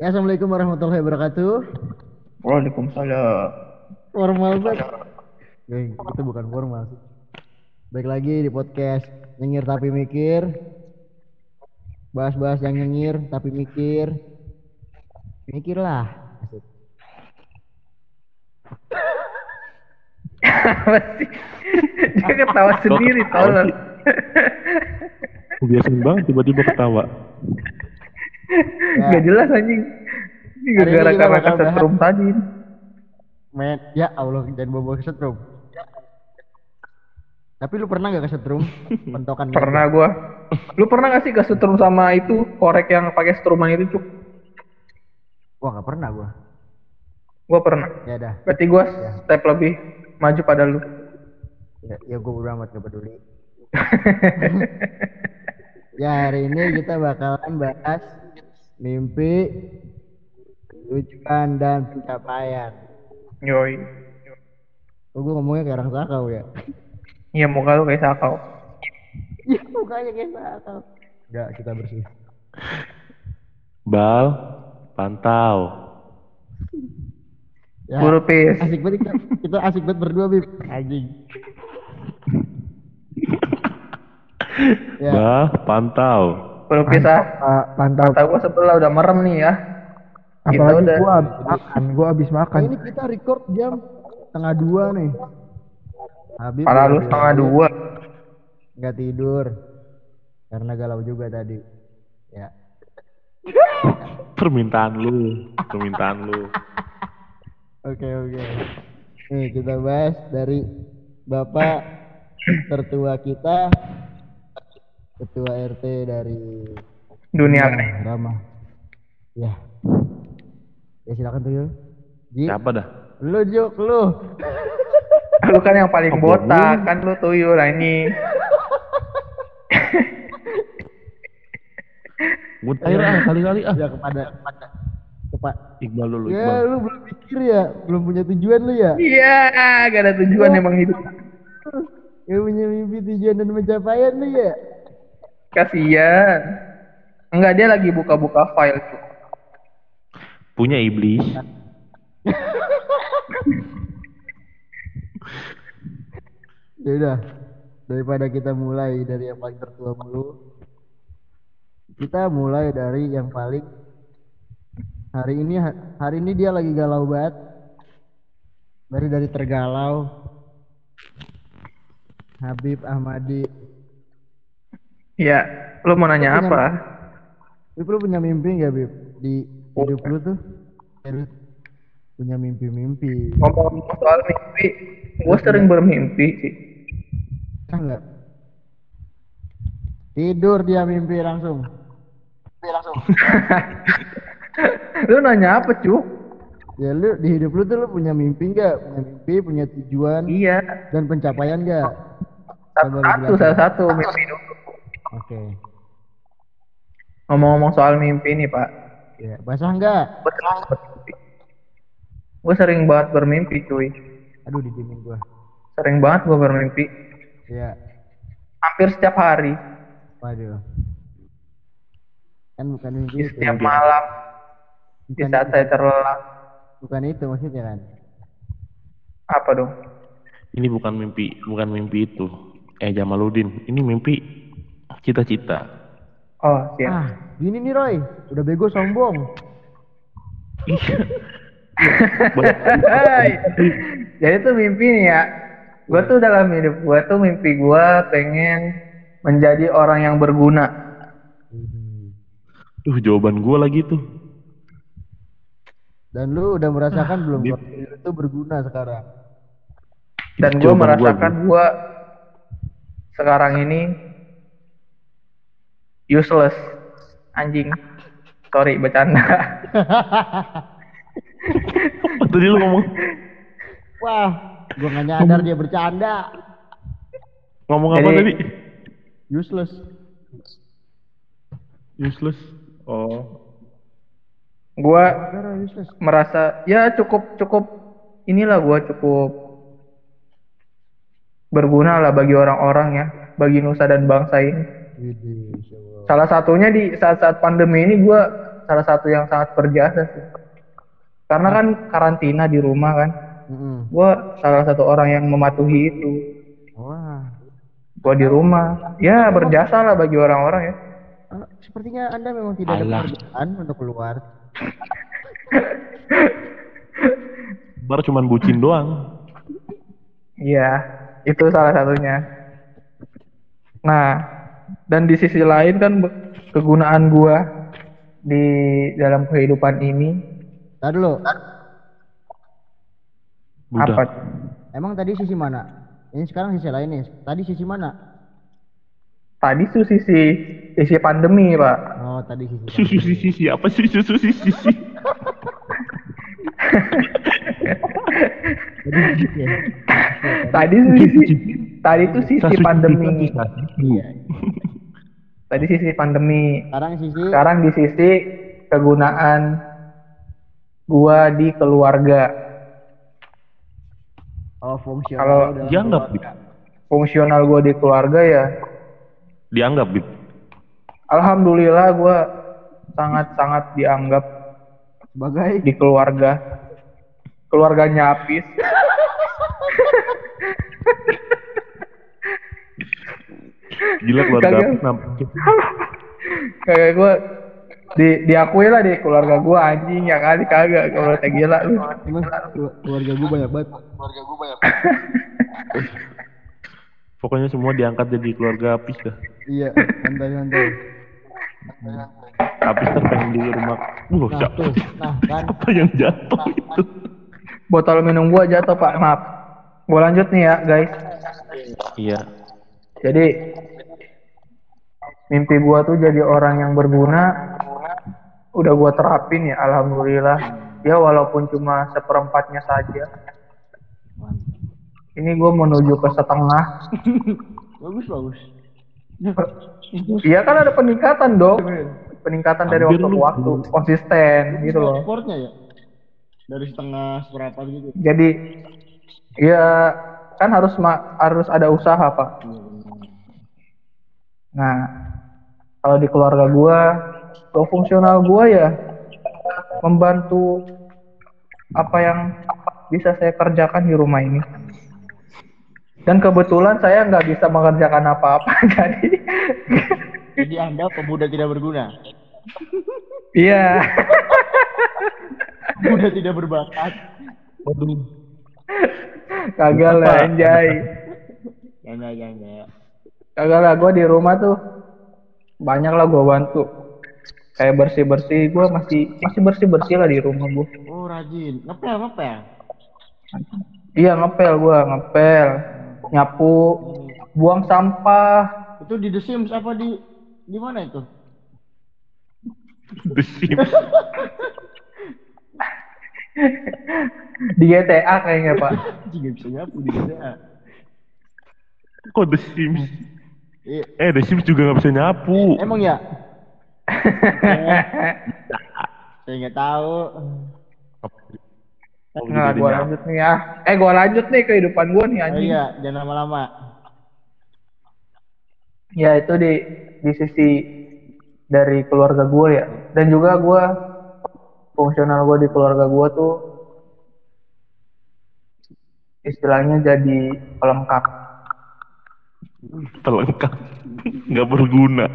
Ya, Assalamualaikum warahmatullahi wabarakatuh. Waalaikumsalam. Formal banget. Geng, itu bukan formal sih. Baik lagi di podcast nyengir tapi mikir. Bahas-bahas yang nyengir tapi mikir. Mikirlah. Asik. Dia ketawa sendiri, tolong. sih? Biasain banget tiba-tiba ketawa. Gak jelas anjing. Ini gara-gara karena kesetrum tadi. Men, ya Allah jangan bawa ke setrum. Tapi lu pernah gak ke setrum? Pentokan gitu. Pernah gua. Lu pernah gak sih kesetrum sama itu korek yang pakai struman itu, Cuk? Wah gak pernah gua. Gua pernah. Ya dah. Berarti gua step lebih maju pada lu. Ya, ya gue udah amat gak peduli. ya hari ini kita bakalan bahas mimpi, tujuan dan pencapaian. Yoi. Oh, gue ngomongnya kayak orang sakau ya. Iya, muka lu kayak sakau. Iya mukanya kayak sakau. Enggak, kita bersih. Bal, pantau. Ya, Guru pis. asik banget kita, kita asik banget berdua bib. Anjing. ya, Bal, pantau. Guru pis ah. Pak, pantau. Mata gua sebelah udah merem nih ya. Kita Apalagi udah. gua habis makan, gua habis makan. ini kita record jam setengah dua nih. Habib Pala lu setengah tidur. dua. nggak tidur karena galau juga tadi. Ya. Permintaan lu, permintaan lu. Oke oke. Nih kita bahas dari bapak tertua kita, ketua RT dari Dunia Nah, nih. Rama. Ya. Ya silakan tuh Yul. Ji, Siapa dah? lu Juk, lu. Lu kan yang paling Oh, botak, kan lu tuyul ini. Mut air ah, kali-kali ah. Ya kepada kepada kepada Iqbal dulu, Ya, Iqbal. lu belum mikir ya, belum punya tujuan lu ya. Iya, gak ada tujuan emang hidup. Ya punya mimpi tujuan dan pencapaian lu ya. Kasian. Enggak, dia lagi buka-buka file tuh. Punya iblis. Ya udah, daripada kita mulai dari yang paling tertua dulu, kita mulai dari yang paling hari ini hari ini dia lagi galau banget. Dari dari tergalau. Habib Ahmadi. Iya, lu mau nanya Lu apa? Bib, lu punya mimpi nggak Bib? Di hidup lu tuh? Harus punya mimpi-mimpi. Ngomong soal mimpi, gue sering bermimpi sih. Bisa nggak? Tidur dia mimpi langsung. Mimpi langsung. Lu nanya apa, Cuk? Ya lu di hidup lu tuh lu punya mimpi nggak? Punya mimpi, punya tujuan Iya, dan pencapaian nggak? Satu, jelasin. salah satu mimpi dulu. Oke. Ngomong-ngomong soal mimpi nih, Pak. Ya, basah nggak? Gue sering banget bermimpi, cuy. Aduh didimin gua. Sering banget gue bermimpi. Ya, Hampir setiap hari, waduh. Kan bukan mimpi di itu. setiap malam, di Bukan saat itu. saya terlelap. Bukan itu maksudnya kan? Apa dong? Ini bukan mimpi, bukan mimpi itu. Eh Jamaluddin, ini mimpi cita-cita. Oh, siap. Ah, gini nih Roy, udah bego sombong. Iya. Jadi tuh mimpi nih ya. Gue tuh dalam hidup gue tuh mimpi gue pengen menjadi orang yang berguna. Duh, jawaban gua lagi tuh. Dan lu udah merasakan belum Bib. kalau diri tuh berguna sekarang? Dan gue merasakan gue sekarang ini useless. Anjing. Sorry, bercanda. Tadi lu ngomong? Wah, gua nggak nyadar dia bercanda. Ngomong apa Jadi- tadi? Useless. Useless. Oh. gue merasa ya cukup cukup inilah gue cukup berguna lah bagi orang-orang ya, bagi nusa dan bangsa ini. Salah satunya di saat-saat pandemi ini gue salah satu yang sangat berjasa sih. Karena kan karantina di rumah kan. Gua salah satu orang yang mematuhi itu. Wah. Gua di rumah. Ya berjasa lah bagi orang-orang ya. Eh, sepertinya Anda memang tidak ada pekerjaan untuk keluar. Bar cuman bucin doang. Iya, itu salah satunya. Nah, dan di sisi lain kan kegunaan gua di dalam kehidupan ini Tadi dulu. Udah. apa? Emang tadi sisi mana? Ini sekarang sisi lain nih. Tadi sisi mana? Tadi tuh sisi sisi pandemi, Pak. Oh, tadi sisi. Susu sisi siapa sih susu sisi sisi? Tadi sisi. ya? Tadi tuh sisi tadi tuh sisi pandemi. Iya. Tadi sisi pandemi. Sekarang sisi Sekarang di sisi kegunaan gua di keluarga. oh fungsional Kalau dianggap, keluarga. Fungsional gua di keluarga ya Dianggap Bib. alhamdulillah gua sangat-sangat dianggap sebagai di keluarga. Keluarganya Apis. Gila keluarga Kagak. Apis nampak. Kayak gua di diakui lah di keluarga gua anjing ya kali kagak kalau teh gila lu. emang kelu- keluarga gue banyak banget. Pokoknya semua diangkat jadi keluarga Apis dah. Iya, santai-santai. Apis kan pengen di rumah. Wah, Nah, siapa, tuh. Nah, kan. siapa yang jatuh itu? Botol minum gua jatuh, Pak. Maaf. Gua lanjut nih ya, guys. Iya. Jadi mimpi gua tuh jadi orang yang berguna udah gua terapin ya alhamdulillah. Ya walaupun cuma seperempatnya saja. Ini gua menuju ke setengah. Bagus, bagus. Iya kan ada peningkatan dong. Peningkatan dari waktu ke lu. waktu, konsisten gitu loh. Sportnya ya? Dari setengah seberapa gitu. Jadi ya kan harus harus ada usaha, Pak. Nah, kalau di keluarga gua, kalau fungsional gua ya membantu apa yang bisa saya kerjakan di rumah ini. Dan kebetulan saya nggak bisa mengerjakan apa-apa, jadi Jadi Anda pemuda tidak berguna. iya. Pemuda tidak berbakat. Waduh. Kagak lah, Apa? anjay. Kagak lah, gua di rumah tuh banyak lah gua bantu. Kayak bersih-bersih, gua masih masih bersih-bersih lah di rumah gua. Oh, rajin. Ngepel, ngepel. Iya ngepel gua, ngepel, nyapu, buang sampah. Itu di The Sims apa di di mana itu? The Sims. Di GTA kayaknya, Pak. Juga bisa nyapu di GTA. Kok The Sims? Iya. Eh, The Sims juga nggak bisa nyapu. Emang ya? Saya nggak tahu. Oh, Nah, nyapu. lanjut nih ya. Eh, gua lanjut nih kehidupan gua nih Oh anjing. iya, jangan lama-lama. Ya itu di di sisi dari keluarga gua ya. Dan juga gua fungsional gua di keluarga gua tuh istilahnya jadi pelengkap. Pelengkap. Nggak berguna.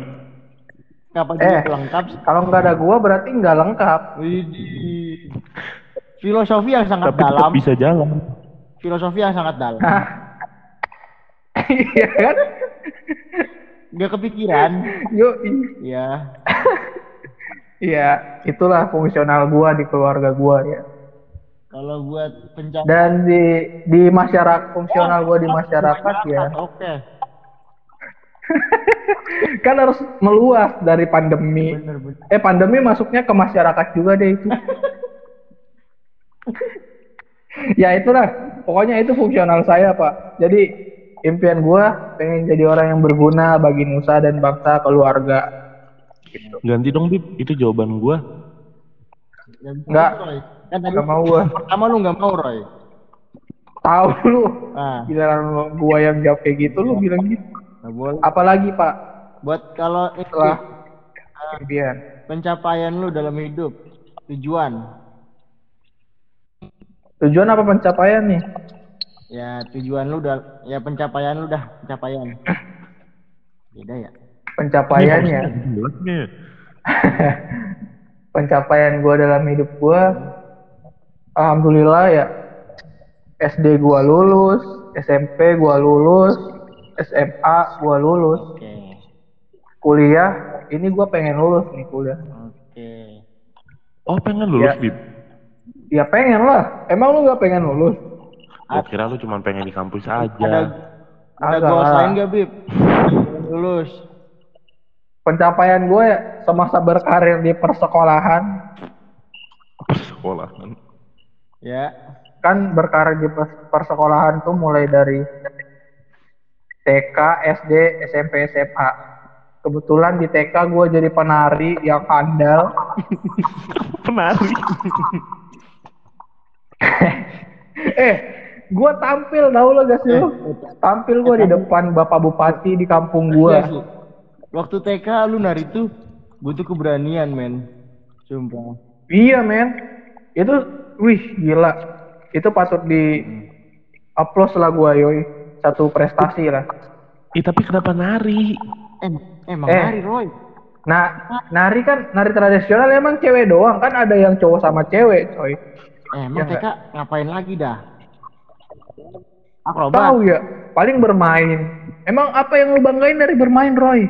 Kapan Eh. pelengkap? Kalau nggak ada gua berarti nggak lengkap. Widih. Filosofi yang sangat Tapi dalam. bisa jalan. Filosofi yang sangat dalam. Iya kan? Nggak kepikiran. Yuk, Ya. Iya, itulah fungsional gua di keluarga gua ya. Kalau buat pencapaian Dan di di masyarakat fungsional gua di masyarakat ya, Oke. kan harus meluas dari pandemi. Bener bener. Eh pandemi masuknya ke masyarakat juga deh itu. ya itulah, pokoknya itu fungsional saya pak. Jadi impian gua pengen jadi orang yang berguna bagi nusa dan bangsa keluarga. Ganti dong, Bib. Itu jawaban gua. Yang Nggak. Roy. Kan tadi Gak mau gua. pertama lu nggak mau Roy. Tahu lu, Nah, giliran gua yang jawab kayak gitu lu bilang gitu. Nggak boleh. Apalagi pak Buat kalau setelah impian. pencapaian lu dalam hidup. Tujuan. Tujuan apa pencapaian nih? Ya, tujuan lu udah ya pencapaian lu dah, pencapaian. Beda ya? Pencapaiannya. Jelasnya. pencapaian gue dalam hidup gue alhamdulillah ya SD gue lulus SMP gue lulus SMA gue lulus Oke. kuliah ini gue pengen lulus nih kuliah Oke. Oh pengen lulus, Ya. Bib? ya pengen lah emang lu gak pengen lulus Gua kira lu cuma pengen di kampus Ada aja. ada Agak goals lain gak, Bib? Lulus. pencapaian gue ya semasa berkarir di persekolahan Sekolahan. Ya. kan berkarir di pers- persekolahan tuh mulai dari TK, SD, SMP, SMA. Kebetulan di TK gue jadi penari yang andal. Penari. eh, gue tampil tau lo gak sih lu? Tampil gue di depan Bapak Bupati di kampung gue. Iya sih. Waktu TK lu nari tuh butuh keberanian, men. Sumpah. Iya men, itu wih gila. Itu patut di upload lah gue yoi. Satu prestasi lah. Ih tapi kenapa nari? Eh, emang Eh. nari, Roy. Nah, nari kan nari tradisional emang cewek doang kan ada yang cowok sama cewek, coy. Eh, emang Ya TK ngapain lagi dah? Akrobat. Tahu ya, paling bermain. Emang apa yang lu banggain dari bermain, Roy?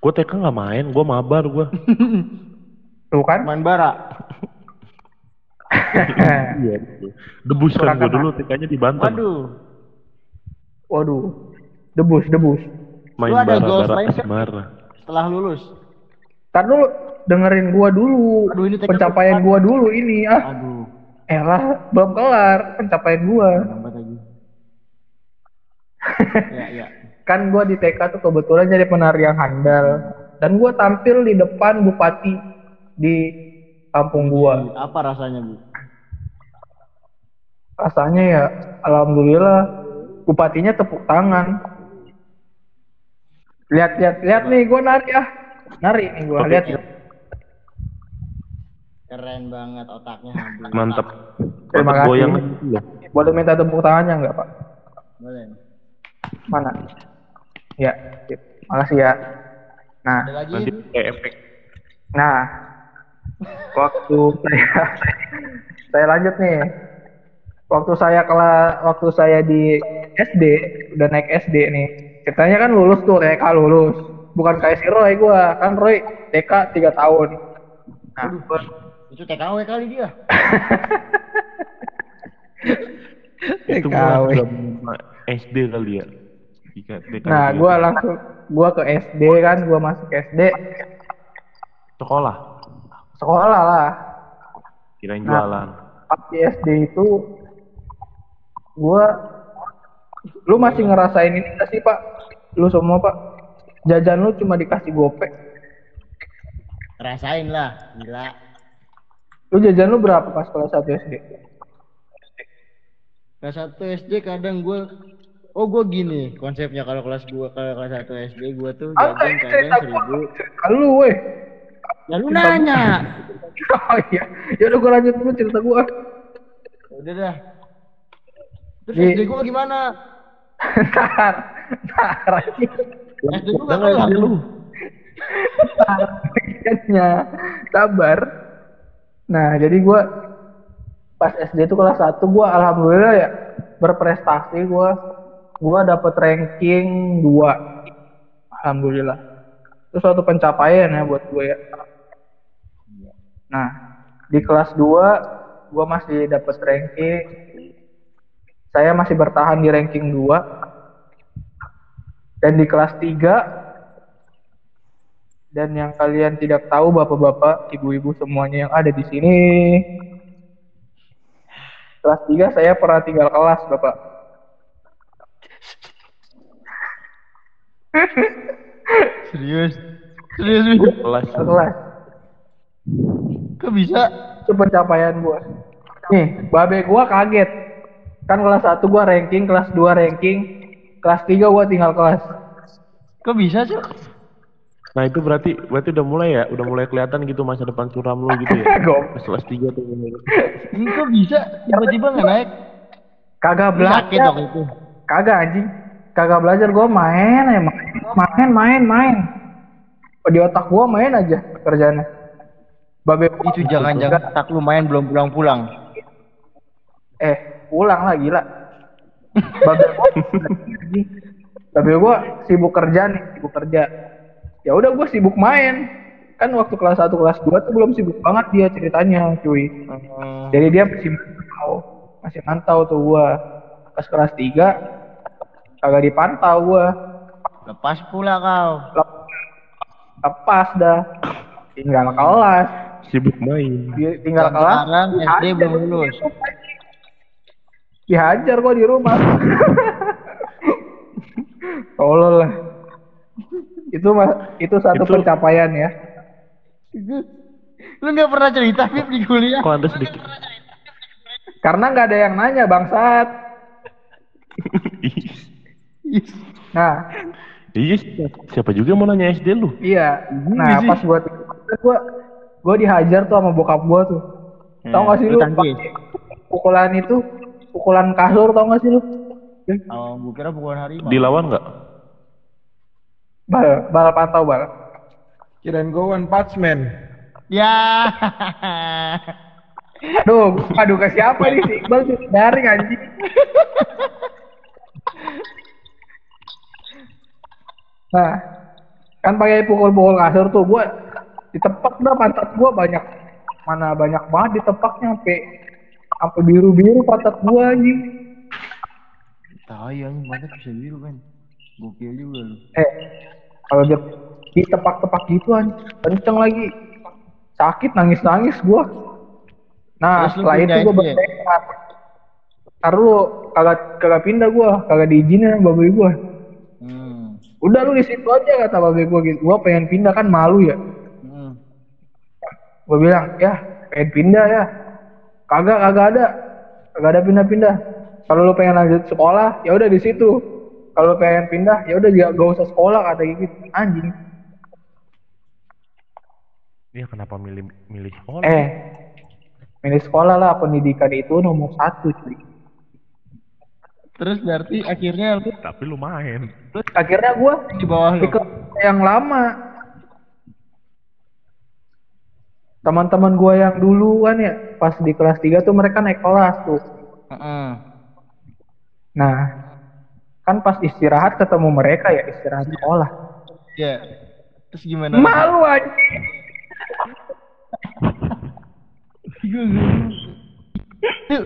Gue TK nggak main, gue mabar gue. Tuh kan? Main bara. Iya. Debus kan gue dulu TK-nya di Banten. Waduh. Waduh, debus, debus. Main Lu ada goals lain. Setelah lulus. Ntar dulu dengerin gua dulu. Aduh, ini pencapaian gua dulu ini. Ah, Aduh. elah, belum kelar pencapaian gua. Ya, ya. Kan gua di TK tuh kebetulan jadi penari yang handal. Dan gua tampil di depan bupati di kampung gua. Apa rasanya, Bu? rasanya ya alhamdulillah bupatinya tepuk tangan lihat lihat lihat nih gue nari ah nari nih gue lihat ya Keren banget otaknya. Aduh. Mantep. Terima kasih. goyang ya. boleh minta tepuk tangannya nggak pak Boleh. mana ya sip. makasih ya nah Ada lagi? Nanti efek. nah waktu saya saya lanjut nih waktu saya kelas waktu saya di SD udah naik SD nih ceritanya kan lulus tuh TK lulus bukan kayak si Roy gua kan Roy TK 3 tahun nah Itu TKW kali dia. Itu gue TKW. SD kali ya. Tiga, nah gua langsung gua ke SD kan gua masuk ke SD sekolah. sekolah lah Kirain Nah. jualan. pas di SD itu gua lu masih ngerasain ini gak sih pak? Lu semua pak. Jajan lu cuma dikasih gopek Rasain lah, gila. lu jajan lu berapa pas kelas 1 SD Kelas 1 SD kadang gue Oh gue gini konsepnya kalau kelas gua kalau kelas 1 SD gue tuh jajan kadang seribu. Cerita lu weh. Ya lu nanya. Oh iya. Ya udah gua lanjut dulu cerita gua. Udah dah Terus Di- SD gue gimana? ntar ntar. SD gue gak kelar lu? Sabar. Nah jadi gua pas SD itu kelas 1 gua alhamdulillah ya berprestasi gua. Gua dapet ranking 2 alhamdulillah. Itu suatu pencapaian ya buat gue ya. Nah di kelas 2 gua masih dapet ranking saya masih bertahan di ranking 2 dan di kelas 3 dan yang kalian tidak tahu bapak-bapak, ibu-ibu semuanya yang ada di sini. Kelas 3 saya pernah tinggal kelas, Bapak. Serius? Serius? Kelas. Kelas. Kok bisa? Itu pencapaian gua. Nih, babe gua kaget. Kan kelas 1 gua ranking, kelas 2 ranking, kelas 3 gua tinggal kelas. Kok bisa sih? Nah itu berarti berarti udah mulai ya, udah mulai kelihatan gitu masa depan suram lu gitu ya. Pas kelas tiga tuh. Ini kok bisa tiba-tiba nggak naik? Kagak Sakit belajar. dong itu. Kagak anjing. Kagak belajar gua main aja main main main main. Di otak gua main aja kerjanya. Babe gua- Itu jangan-jangan tak lu main belum pulang-pulang. eh pulang lah gila. Babe gua anjing. Babe gua sibuk kerja nih, sibuk kerja. Ya udah gua sibuk main. Kan waktu kelas 1 kelas 2 tuh belum sibuk banget dia ceritanya, cuy. Hmm. Jadi dia masih mantau, masih mantau tuh gua. Pas kelas 3 kagak dipantau gua. Lepas pula kau. Lep- Lepas dah. Tinggal kelas. Sibuk main. Di- Tinggal kelas. Sekarang SD belum lulus. Dihajar gua di rumah. Tolol lah. Itu mas, itu satu Itu- pencapaian ya. Lu nggak pernah cerita Bib di kuliah? Kok anda sedikit? Karena nggak ada yang nanya bangsat. Nah, Iya, siapa juga mau nanya SD lu? Iya. Nah, pas gua gua gua dihajar tuh sama bokap gua tuh. Tau gak sih lu? Pukulan itu, pukulan kasur tau gak sih lu? Oh, gua kira bukan harimau. Dilawan nggak? Bal, bal pantau bal. Kirain gue One Punch Man. Ya. Aduh, aduh ke siapa nih si Iqbal sih daring anjing. Nah, kan pakai pukul-pukul kasur tuh gua ditepak dah pantat gua banyak mana banyak banget ditepaknya sampai sampai biru-biru pantat gua anjing. Tai anjing mantap bisa biru kan. Gokil juga lu. Eh, kalau dia ditepak-tepak gitu anjing, kenceng lagi. Sakit nangis-nangis gua. Nah, Terus setelah itu gua SD? bertekad. Ntar lu kagak kagak pindah gua, kagak diizinin sama babe gua. Hmm. Udah lu di situ aja kata babe gua gitu. Gua pengen pindah kan malu ya. Hmm. Gua bilang, "Ya, pengen pindah ya." Kagak, kagak ada. Kagak ada pindah-pindah. Kalau lu pengen lanjut sekolah, ya udah di situ. Kalau lu pengen pindah, ya udah gak, gak usah sekolah kata gitu. Anjing. Iya kenapa milih milih sekolah? Eh, milih sekolah lah pendidikan itu nomor satu cuy. Terus berarti akhirnya lu Tapi lu main. Terus akhirnya gua di bawah lu. ikut yang lama. Teman-teman gua yang dulu kan ya, pas di kelas 3 tuh mereka naik kelas tuh. Heeh. Nah, kan pas istirahat ketemu mereka ya istirahat sekolah. Ya. Terus gimana? Malu anjing.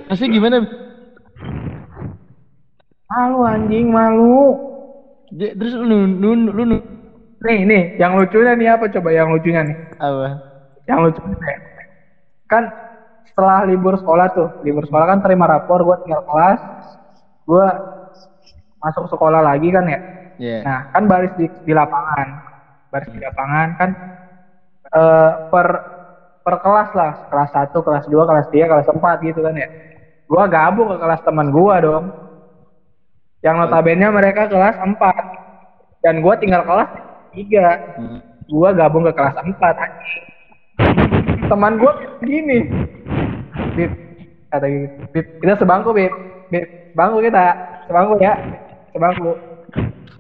Rasanya gimana? Malu anjing, malu. Terus lu nun, lu nun, Nih, nih, yang lucunya nih apa coba yang lucunya nih? apa? Yang lucunya ya. Kan setelah libur sekolah tuh, libur sekolah kan terima rapor, gua tinggal kelas, gua masuk sekolah lagi kan ya. Ya. Nah, kan baris di, di lapangan. Baris di lapangan kan eh per per kelas lah, kelas 1, kelas 2, kelas 3, kelas 4 gitu kan ya. Gua gabung ke kelas teman gua dong. Yang notabene mereka kelas 4. Dan gua tinggal kelas 3. Hmm. Gua gabung ke kelas 4. anjing. Teman gua gini. Bib, kata gitu. Bib, kita sebangku, Bib. Bib, sebangku kita. Sebangku ya. Sebangku.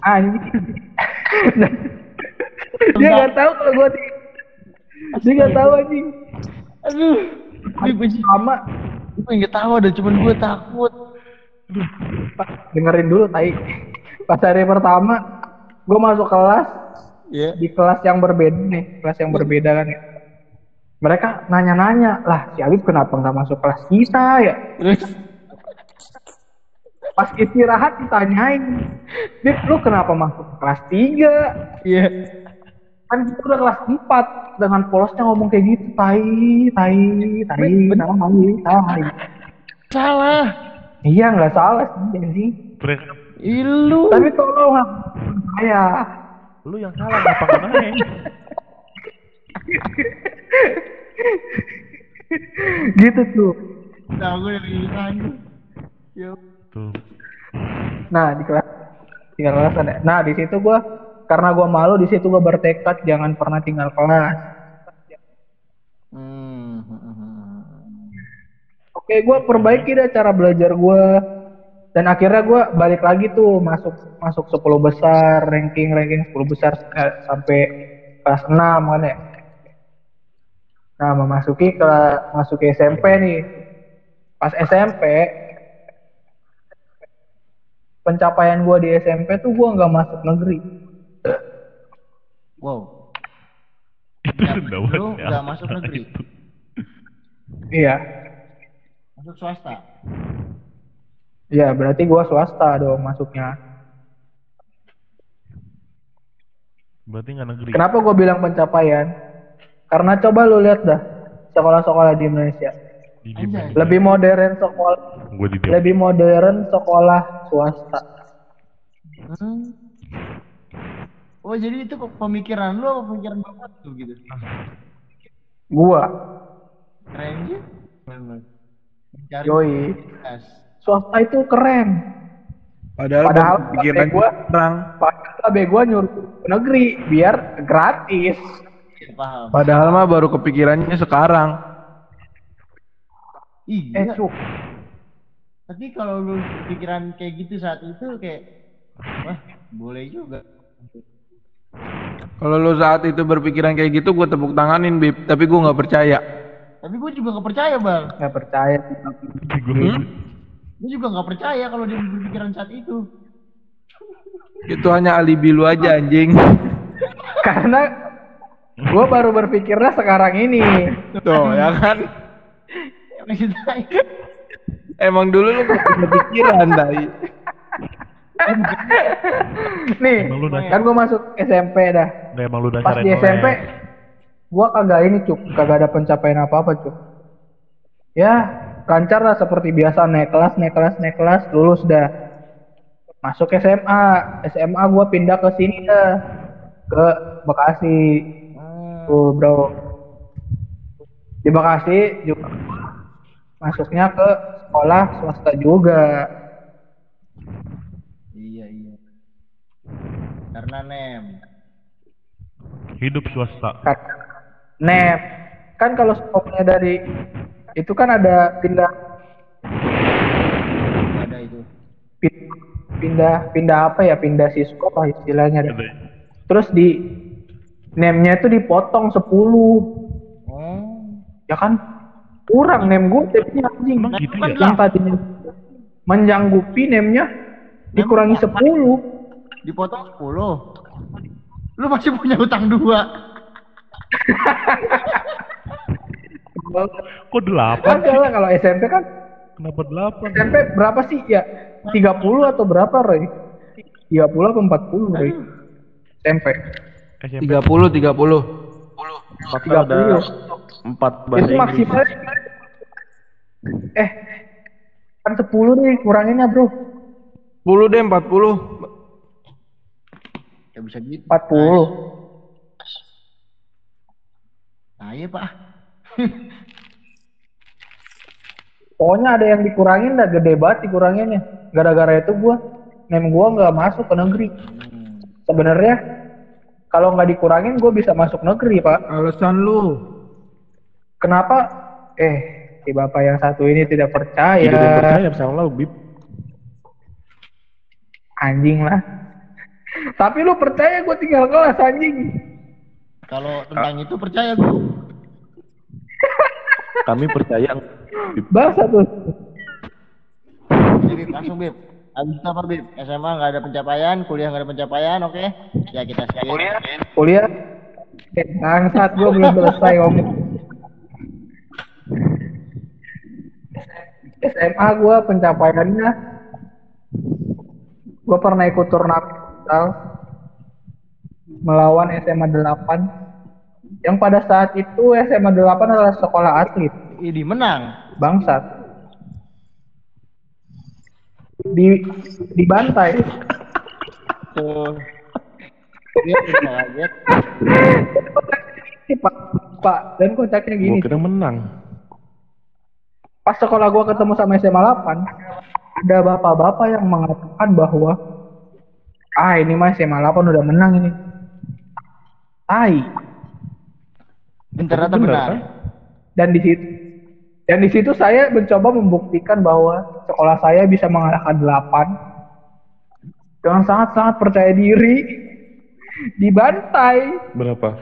Anjing. dia nggak tahu kalau gua di dia nggak tahu anjing Aduh. Benci. sama Gue nggak tahu ada cuman gue takut. Pak, dengerin dulu tai pas hari pertama gua masuk kelas Ya. di kelas yang berbeda nih kelas yang berbeda kan ya mereka nanya-nanya lah si Alif kenapa nggak masuk kelas kita ya? Pas istirahat ditanyain Bib lu kenapa masuk kelas 3 Iya. kan kita udah kelas 4 dengan polosnya ngomong kayak gitu tai tai tai tai tai. Salah. iya nggak salah sih Mereka, Ilu. tapi tolong lah saya. Lu yang salah nggak main? gitu tuh Nah, gue dari. Ya. Tuh. nah di kelas di kelas ada nah di situ gua karena gue malu di situ gue bertekad jangan pernah tinggal kelas. Hmm. hmm, hmm. Oke, gue perbaiki deh cara belajar gue. Dan akhirnya gue balik lagi tuh masuk masuk 10 besar, ranking ranking 10 besar eh, sampai kelas 6 kan ya. Nah, memasuki ke masuki SMP nih. Pas SMP pencapaian gue di SMP tuh gue nggak masuk negeri. Wow. Itu Ya, lu nggak masuk negeri? Itu. Iya. Masuk swasta. Iya, berarti gue swasta dong masuknya. Berarti nggak negeri. Kenapa gue bilang pencapaian? Karena coba lu lihat dah sekolah-sekolah di Indonesia. Di. Lebih modern sekolah, lebih modern sekolah swasta. Hmm. Oh jadi itu pemikiran lu apa pemikiran bapak tuh gitu? Gua, Keren sih. Mencari yoi, swasta itu keren. Padahal, Padahal pikiran gua- orang. Padahal gua nyuruh ke negeri biar gratis. Paham. Padahal mah baru kepikirannya sekarang. Eh, Iya. cuk, Tapi kalau lu pikiran kayak gitu saat itu kayak wah boleh juga. Kalau lu saat itu berpikiran kayak gitu, gue tepuk tanganin, Bib. Tapi gue nggak percaya. Tapi gue juga nggak percaya bang. nggak percaya. Hmm? Gue juga nggak percaya kalau dia berpikiran saat itu. Itu hanya alibi lu aja, anjing. Karena gua baru berpikirnya sekarang ini. Tuh, ya kan? Emang dulu lu gak punya pikiran, Tai. Nih, kan gua masuk SMP dah. Emang lu Pas dasarin di SMP, les. gua kagak ini cuk, kagak ada pencapaian apa-apa cuk. Ya, lancar lah seperti biasa naik kelas, naik kelas, naik kelas, lulus dah. Masuk SMA, SMA gua pindah ke sini dah, ke Bekasi. Tuh bro, di Bekasi juga masuknya ke sekolah swasta juga. Iya iya. Karena nem. Hidup swasta. kan NEP kan kalau skopnya dari itu kan ada pindah ada itu. pin- pindah pindah apa ya pindah si skop lah istilahnya. Ada. terus di name-nya itu dipotong 10 Oh. ya kan kurang name gue jadinya anjing Emang gitu ya? yang tadinya menjanggupi name-nya dikurangi 10 Dipotong 10. Lu masih punya utang dua. Kok delapan? Kan lah kalau SMP kan Kenapa delapan? SMP berapa sih ya 30 atau berapa Roy 30 atau 40 Roy SMP SMP 30, 30. Pasal ada 30 empat bahasa itu Inggris. maksimal eh kan 10 nih kuranginnya bro 10 deh, 40. Ya bisa gitu. 40 Nah, iya, Pak. pokoknya ada yang dikurangin dah gede banget dikuranginnya gara-gara itu gua name gua nggak masuk ke negeri Hmm. sebenarnya kalau nggak dikurangin gua bisa masuk negeri pak Alasan lu. kenapa eh si bapak yang satu ini tidak percaya Tidak percaya sama lu, Bib. anjing lah tapi lu percaya gua tinggal kelas anjing Kalau tentang itu percaya gue. Kami percaya. Bahasa tuh Bib, langsung Bib. Habis apa Bib? SMA nggak ada pencapaian, kuliah nggak ada pencapaian, oke? Ya kita skip. Kuliah? kuliah eh, bangsat gua belum selesai ngomong SMA gua pencapaiannya gua pernah ikut turnamen futsal melawan SMA 8 yang pada saat itu SMA 8 adalah sekolah atlet Ini menang. bangsat di dibantai Tuh. Dia kaget. Pak pak dan kocaknya gini Gua kira menang. pas sekolah gua ketemu sama SMA 8 ada bapak-bapak yang mengatakan bahwa Ah ini mah SMA 8 udah menang ini. Tai. Dan ternyata benar. kan? Dan di situ dan di situ saya mencoba membuktikan bahwa sekolah saya bisa mengalahkan 8 dengan sangat-sangat percaya diri dibantai Berapa?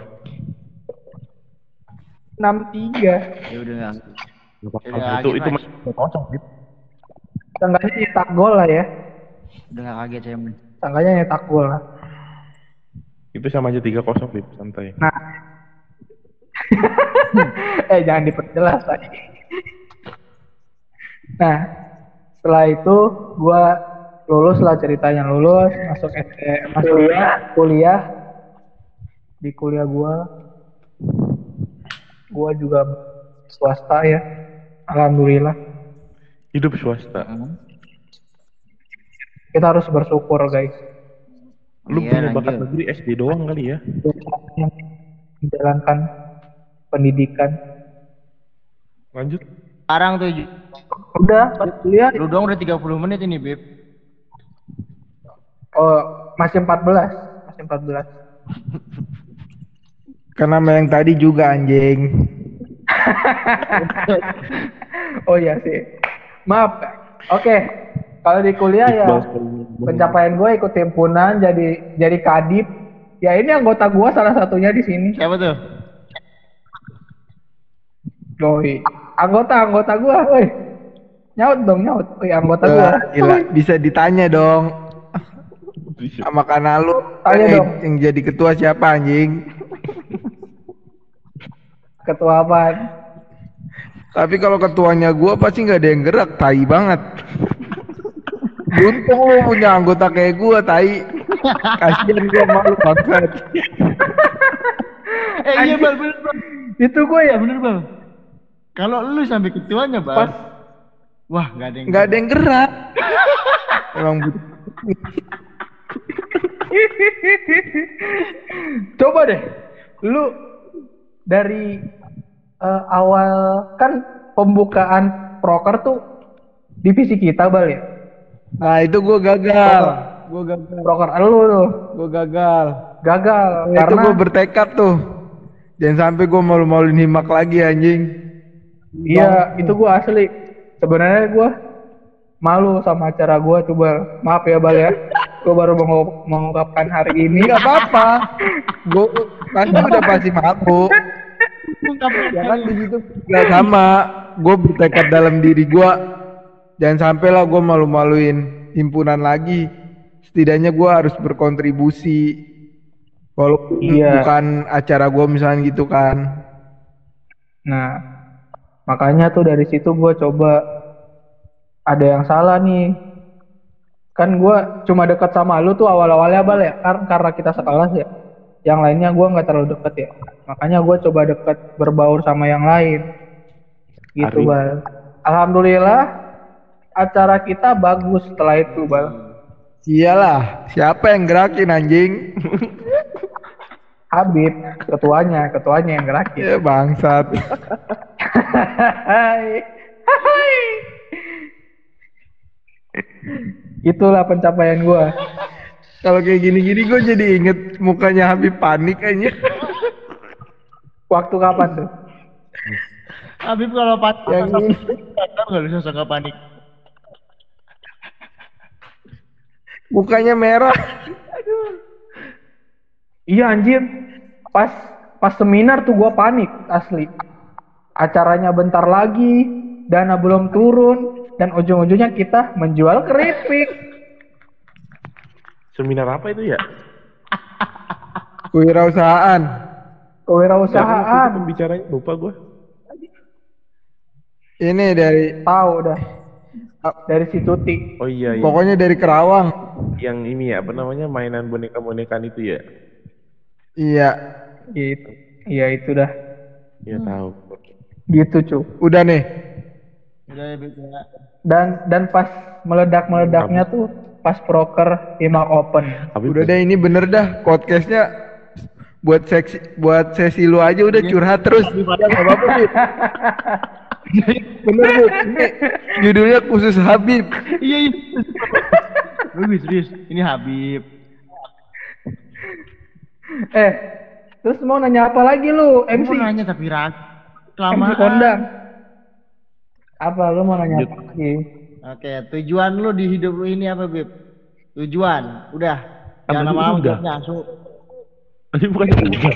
6-3 Ya udah nggak. Itu itu Mas. masih kocok gitu. Seenggaknya nyetak gol lah ya Udah nggak kaget saya. Mas. Seenggaknya nyetak gol lah Itu sama aja 3 kosong Bib, santai. Nah Eh jangan diperjelas tadi Nah setelah itu gua lulus lah ceritanya lulus masuk SD masuk kuliah di kuliah gua gua juga swasta ya alhamdulillah Hidup swasta. Hmm. kita harus bersyukur guys Lu Iya, punya bakat negeri SD doang kali ya? yang menjalankan pendidikan Lanjut. Sekarang tuh udah. Kuliah lu dong udah 30 menit ini, Beb. oh masih 14 masih 14 Karena sama yang tadi juga anjing. oh iya sih. Maaf. Oke. Kalau di kuliah ya pencapaian gue ikut himpunan jadi jadi kadip. Ya ini anggota gue salah satunya di sini. Siapa tuh? Doi. Anggota anggota gue woi nyaut dong nyaut woi anggota gue Wah, gila, bisa ditanya dong sama karena lu Tanya eh, dong. yang jadi ketua siapa anjing? ketua apaan Tapi kalau ketuanya gua pasti nggak ada yang gerak, tai banget. Untung lu punya anggota kayak gua, tai. Kasian gua malu banget. Eh iya, Bal, bener, Bal. itu gue ya Ya bener, Bal. Kalau lu sampai ketuanya, Bal. Pas. Wah, nggak ada yang Nggak ada yang gerak. Emang Coba deh, lu dari eh, awal kan pembukaan proker tuh divisi kita bal ya. Nah, itu gua gagal. Gua gagal. Proker lu tuh Gua gagal. gagal Nah, itu karena gua bertekad tuh. Jangan sampai gua malu-maluin himak lagi anjing. Iya itu gua asli. Sebenarnya gua malu sama acara gua tuh bal. Maaf ya bal ya. Gua baru mengu- mengungkapkan hari ini. Enggak apa-apa. Gua pasti udah pasti mabuk. ya kan di situ nggak sama gue bertekad dalam diri gue jangan sampai lah gue malu-maluin himpunan lagi setidaknya gue harus berkontribusi walaupun Iya. bukan acara gue misalnya gitu kan Nah, makanya tuh dari situ gue coba ada yang salah nih. Kan gue cuma dekat sama lu tuh awal-awalnya bal ya, kar- karena kita sekelas ya. Yang lainnya gue nggak terlalu deket ya. Makanya gue coba deket berbaur sama yang lain. Gitu Ari. bal. Alhamdulillah acara kita bagus setelah itu bal. iyalah siapa yang gerakin anjing Habib ketuanya, ketuanya yang gerakin. ya bangsat Hai. Hai. Itulah pencapaian gua. kalau kayak gini-gini gue jadi inget mukanya Habib panik aja Waktu kapan tuh? Habib kalau panik Yang ini. nggak bisa nggak panik. mukanya merah Iya anjir. Pas pas seminar tuh gua panik asli. Acaranya bentar lagi, dana belum turun dan ujung-ujungnya kita menjual keripik. Seminar apa itu ya? kewirausahaan Kewirausahaan. pembicaranya lupa gue. ini dari Tahu dah. Dari si Tuti. Oh iya, iya. pokoknya dari Kerawang yang ini ya apa namanya mainan boneka-bonekaan itu ya? Iya Gitu. Iya itu dah. Ya tahu. Gitu cu. udah nih Udah ya, ya. Dan dan pas meledak-meledaknya tuh pas proker Imak Open. Habib Udah deh ini bener dah podcastnya buat seksi buat sesi lu aja udah curhat terus. Apa-apa bener Bib. Ini judulnya khusus Habib. Iya, iya. Bagus, serius. Ini Habib. eh, terus mau nanya apa lagi lu? MC, mau nanya tapi rak MC kelamaan. kondang. Apa lu mau nanya apa lagi? Oke, tujuan lu di hidup lu ini apa, Bib? Tujuan, udah. Jangan lama-lama udah. langsung. Tadi bukan udah.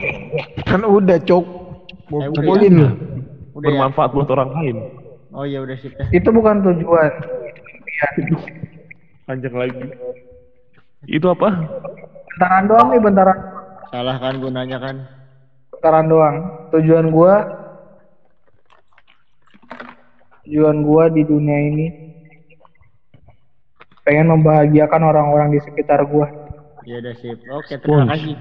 Kan udah, Cok. Mau Eh, ya? ya? Bermanfaat buat orang lain. Oh iya udah sip. dah. Itu bukan tujuan. Panjang lagi. Itu apa? Bentaran doang nih, bentaran. Salah kan gue nanya kan? Bentaran doang. Tujuan gua tujuan gua di dunia ini pengen membahagiakan orang-orang di sekitar gua. Ya udah sip. Oke, terima Uns. kasih.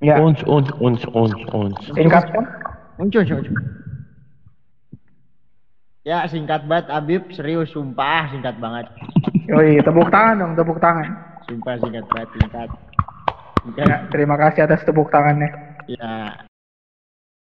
Ya, Ons, ons, ons, ons, ons. singkat kan? Muncul, muncul. Ya singkat banget Abib, serius sumpah singkat banget. Yoi, tepuk tangan dong, tepuk tangan. Sumpah singkat banget, singkat. Singkat. Ya, terima kasih atas tepuk tangannya. Ya,